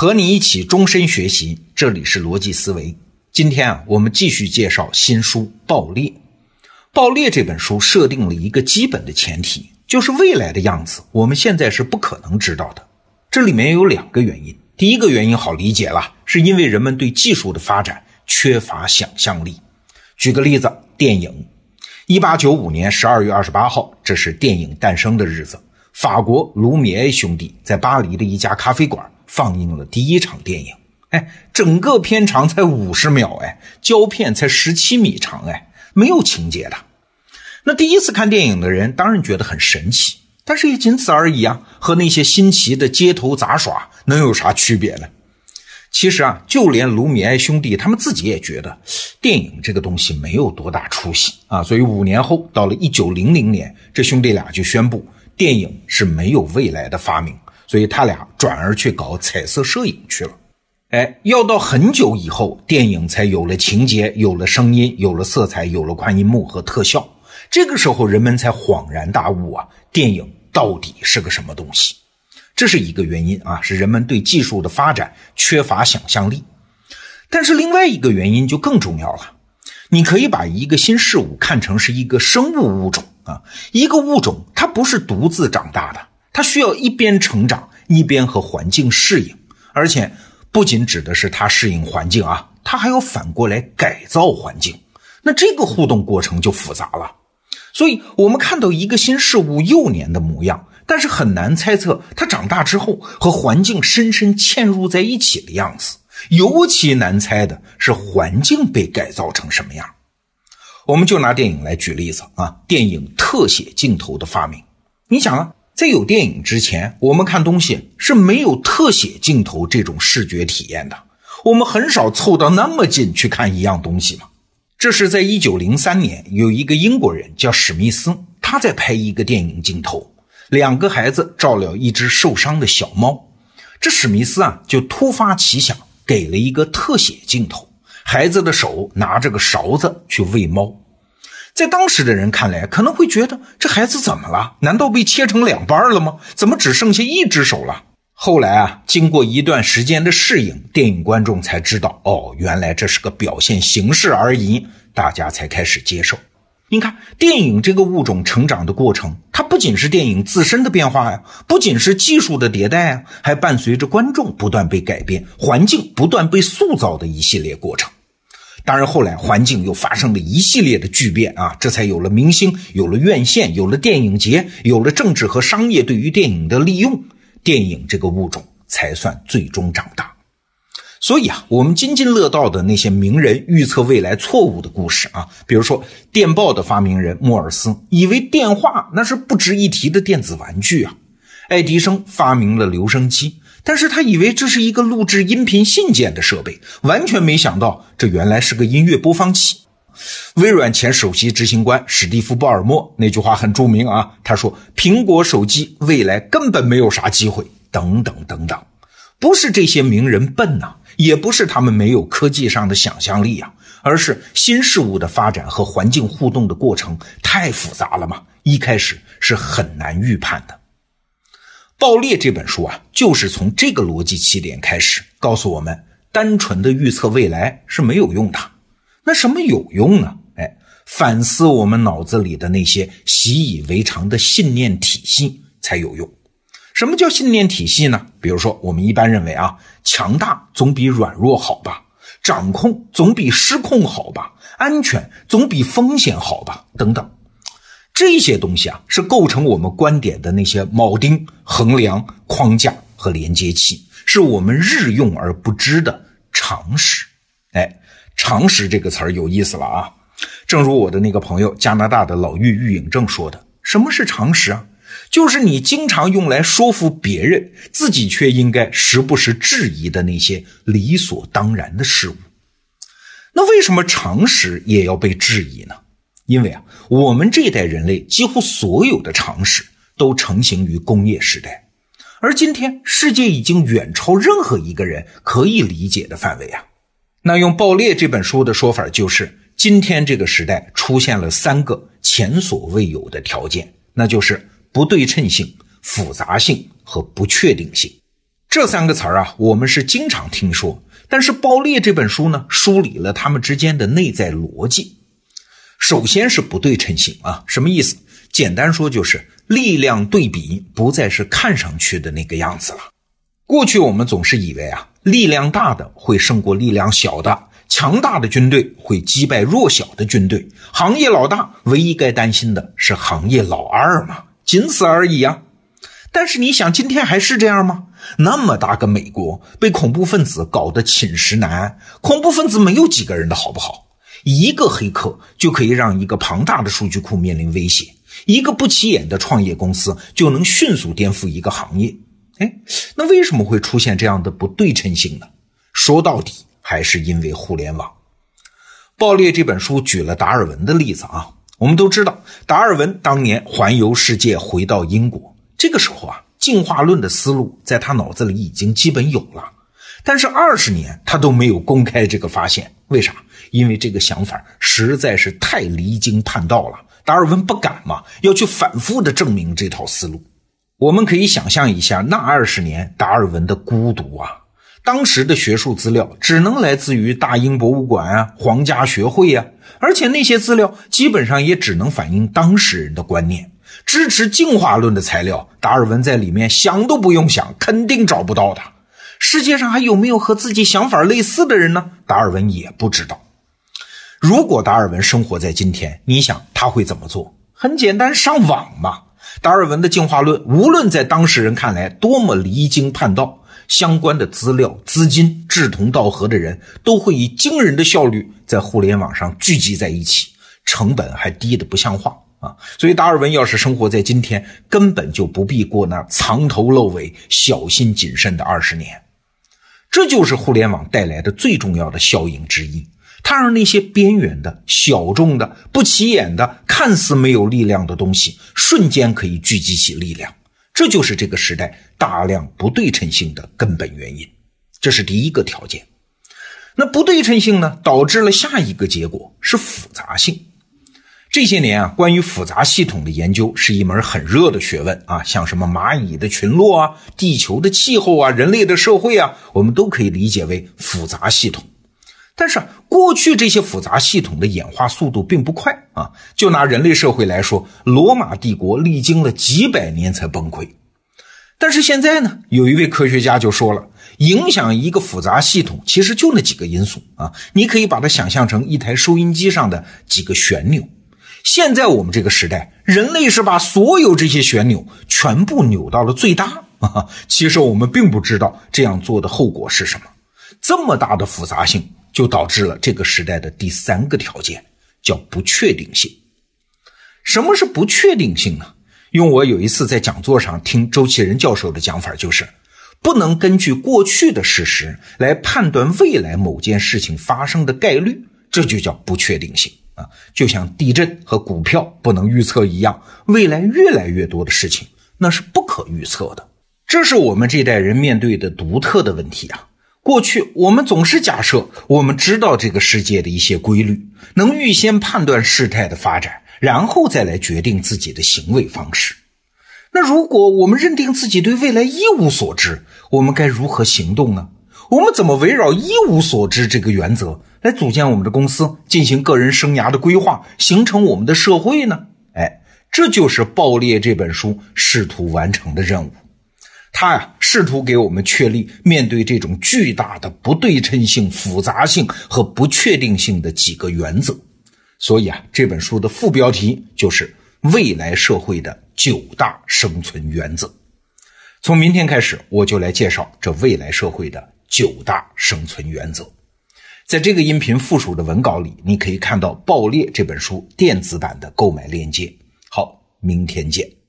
和你一起终身学习，这里是逻辑思维。今天啊，我们继续介绍新书《爆裂》。《爆裂》这本书设定了一个基本的前提，就是未来的样子，我们现在是不可能知道的。这里面有两个原因。第一个原因好理解了，是因为人们对技术的发展缺乏想象力。举个例子，电影。一八九五年十二月二十八号，这是电影诞生的日子。法国卢米埃兄弟在巴黎的一家咖啡馆。放映了第一场电影，哎，整个片长才五十秒，哎，胶片才十七米长，哎，没有情节的。那第一次看电影的人当然觉得很神奇，但是也仅此而已啊，和那些新奇的街头杂耍能有啥区别呢？其实啊，就连卢米埃兄弟他们自己也觉得电影这个东西没有多大出息啊，所以五年后，到了一九零零年，这兄弟俩就宣布电影是没有未来的发明。所以他俩转而去搞彩色摄影去了，哎，要到很久以后，电影才有了情节，有了声音，有了色彩，有了宽银幕和特效。这个时候，人们才恍然大悟啊，电影到底是个什么东西？这是一个原因啊，是人们对技术的发展缺乏想象力。但是另外一个原因就更重要了，你可以把一个新事物看成是一个生物物种啊，一个物种它不是独自长大的。它需要一边成长，一边和环境适应，而且不仅指的是它适应环境啊，它还要反过来改造环境。那这个互动过程就复杂了。所以，我们看到一个新事物幼年的模样，但是很难猜测它长大之后和环境深深嵌入在一起的样子。尤其难猜的是环境被改造成什么样。我们就拿电影来举例子啊，电影特写镜头的发明，你想啊。在有电影之前，我们看东西是没有特写镜头这种视觉体验的。我们很少凑到那么近去看一样东西嘛。这是在一九零三年，有一个英国人叫史密斯，他在拍一个电影镜头，两个孩子照料一只受伤的小猫。这史密斯啊，就突发奇想，给了一个特写镜头，孩子的手拿着个勺子去喂猫。在当时的人看来，可能会觉得这孩子怎么了？难道被切成两半了吗？怎么只剩下一只手了？后来啊，经过一段时间的适应，电影观众才知道，哦，原来这是个表现形式而已，大家才开始接受。你看，电影这个物种成长的过程，它仅是电影自身的变化呀，不仅是技术的迭代啊，还伴随着观众不断被改变，环境不断被塑造的一系列过程。当然，后来环境又发生了一系列的巨变啊，这才有了明星，有了院线，有了电影节，有了政治和商业对于电影的利用，电影这个物种才算最终长大。所以啊，我们津津乐道的那些名人预测未来错误的故事啊，比如说电报的发明人莫尔斯，以为电话那是不值一提的电子玩具啊；爱迪生发明了留声机。但是他以为这是一个录制音频信件的设备，完全没想到这原来是个音乐播放器。微软前首席执行官史蒂夫·鲍尔默那句话很著名啊，他说：“苹果手机未来根本没有啥机会。”等等等等，不是这些名人笨呐，也不是他们没有科技上的想象力啊，而是新事物的发展和环境互动的过程太复杂了嘛，一开始是很难预判的。爆裂这本书啊，就是从这个逻辑起点开始，告诉我们，单纯的预测未来是没有用的。那什么有用呢？哎，反思我们脑子里的那些习以为常的信念体系才有用。什么叫信念体系呢？比如说，我们一般认为啊，强大总比软弱好吧，掌控总比失控好吧，安全总比风险好吧，等等。这些东西啊，是构成我们观点的那些铆钉、衡量、框架和连接器，是我们日用而不知的常识。哎，常识这个词儿有意思了啊！正如我的那个朋友加拿大的老玉玉影正说的：“什么是常识啊？就是你经常用来说服别人，自己却应该时不时质疑的那些理所当然的事物。那为什么常识也要被质疑呢？”因为啊，我们这一代人类几乎所有的常识都成型于工业时代，而今天世界已经远超任何一个人可以理解的范围啊。那用《爆裂》这本书的说法就是，今天这个时代出现了三个前所未有的条件，那就是不对称性、复杂性和不确定性。这三个词儿啊，我们是经常听说。但是《爆裂》这本书呢，梳理了他们之间的内在逻辑。首先是不对称性啊，什么意思？简单说就是力量对比不再是看上去的那个样子了。过去我们总是以为啊，力量大的会胜过力量小的，强大的军队会击败弱小的军队，行业老大唯一该担心的是行业老二嘛，仅此而已啊。但是你想，今天还是这样吗？那么大个美国被恐怖分子搞得寝食难安，恐怖分子没有几个人的好不好？一个黑客就可以让一个庞大的数据库面临威胁，一个不起眼的创业公司就能迅速颠覆一个行业。哎，那为什么会出现这样的不对称性呢？说到底，还是因为互联网。《爆裂》这本书举了达尔文的例子啊，我们都知道，达尔文当年环游世界回到英国。这个时候啊，进化论的思路在他脑子里已经基本有了，但是二十年他都没有公开这个发现，为啥？因为这个想法实在是太离经叛道了，达尔文不敢嘛，要去反复的证明这套思路。我们可以想象一下那二十年达尔文的孤独啊，当时的学术资料只能来自于大英博物馆啊、皇家学会啊，而且那些资料基本上也只能反映当事人的观念。支持进化论的材料，达尔文在里面想都不用想，肯定找不到的。世界上还有没有和自己想法类似的人呢？达尔文也不知道。如果达尔文生活在今天，你想他会怎么做？很简单，上网嘛。达尔文的进化论，无论在当事人看来多么离经叛道，相关的资料、资金、志同道合的人，都会以惊人的效率在互联网上聚集在一起，成本还低得不像话。啊，所以达尔文要是生活在今天，根本就不必过那藏头露尾、小心谨慎的二十年。这就是互联网带来的最重要的效应之一，它让那些边缘的小众的、不起眼的、看似没有力量的东西，瞬间可以聚集起力量。这就是这个时代大量不对称性的根本原因。这是第一个条件。那不对称性呢，导致了下一个结果是复杂性。这些年啊，关于复杂系统的研究是一门很热的学问啊，像什么蚂蚁的群落啊、地球的气候啊、人类的社会啊，我们都可以理解为复杂系统。但是过去这些复杂系统的演化速度并不快啊。就拿人类社会来说，罗马帝国历经了几百年才崩溃。但是现在呢，有一位科学家就说了，影响一个复杂系统其实就那几个因素啊，你可以把它想象成一台收音机上的几个旋钮。现在我们这个时代，人类是把所有这些旋钮全部扭到了最大啊！其实我们并不知道这样做的后果是什么。这么大的复杂性，就导致了这个时代的第三个条件，叫不确定性。什么是不确定性呢？用我有一次在讲座上听周其仁教授的讲法，就是不能根据过去的事实来判断未来某件事情发生的概率，这就叫不确定性啊。就像地震和股票不能预测一样，未来越来越多的事情那是不可预测的。这是我们这代人面对的独特的问题啊！过去我们总是假设我们知道这个世界的一些规律，能预先判断事态的发展，然后再来决定自己的行为方式。那如果我们认定自己对未来一无所知，我们该如何行动呢？我们怎么围绕一无所知这个原则？来组建我们的公司，进行个人生涯的规划，形成我们的社会呢？哎，这就是《爆裂》这本书试图完成的任务。他呀，试图给我们确立面对这种巨大的不对称性、复杂性和不确定性的几个原则。所以啊，这本书的副标题就是“未来社会的九大生存原则”。从明天开始，我就来介绍这未来社会的九大生存原则。在这个音频附属的文稿里，你可以看到《爆裂》这本书电子版的购买链接。好，明天见。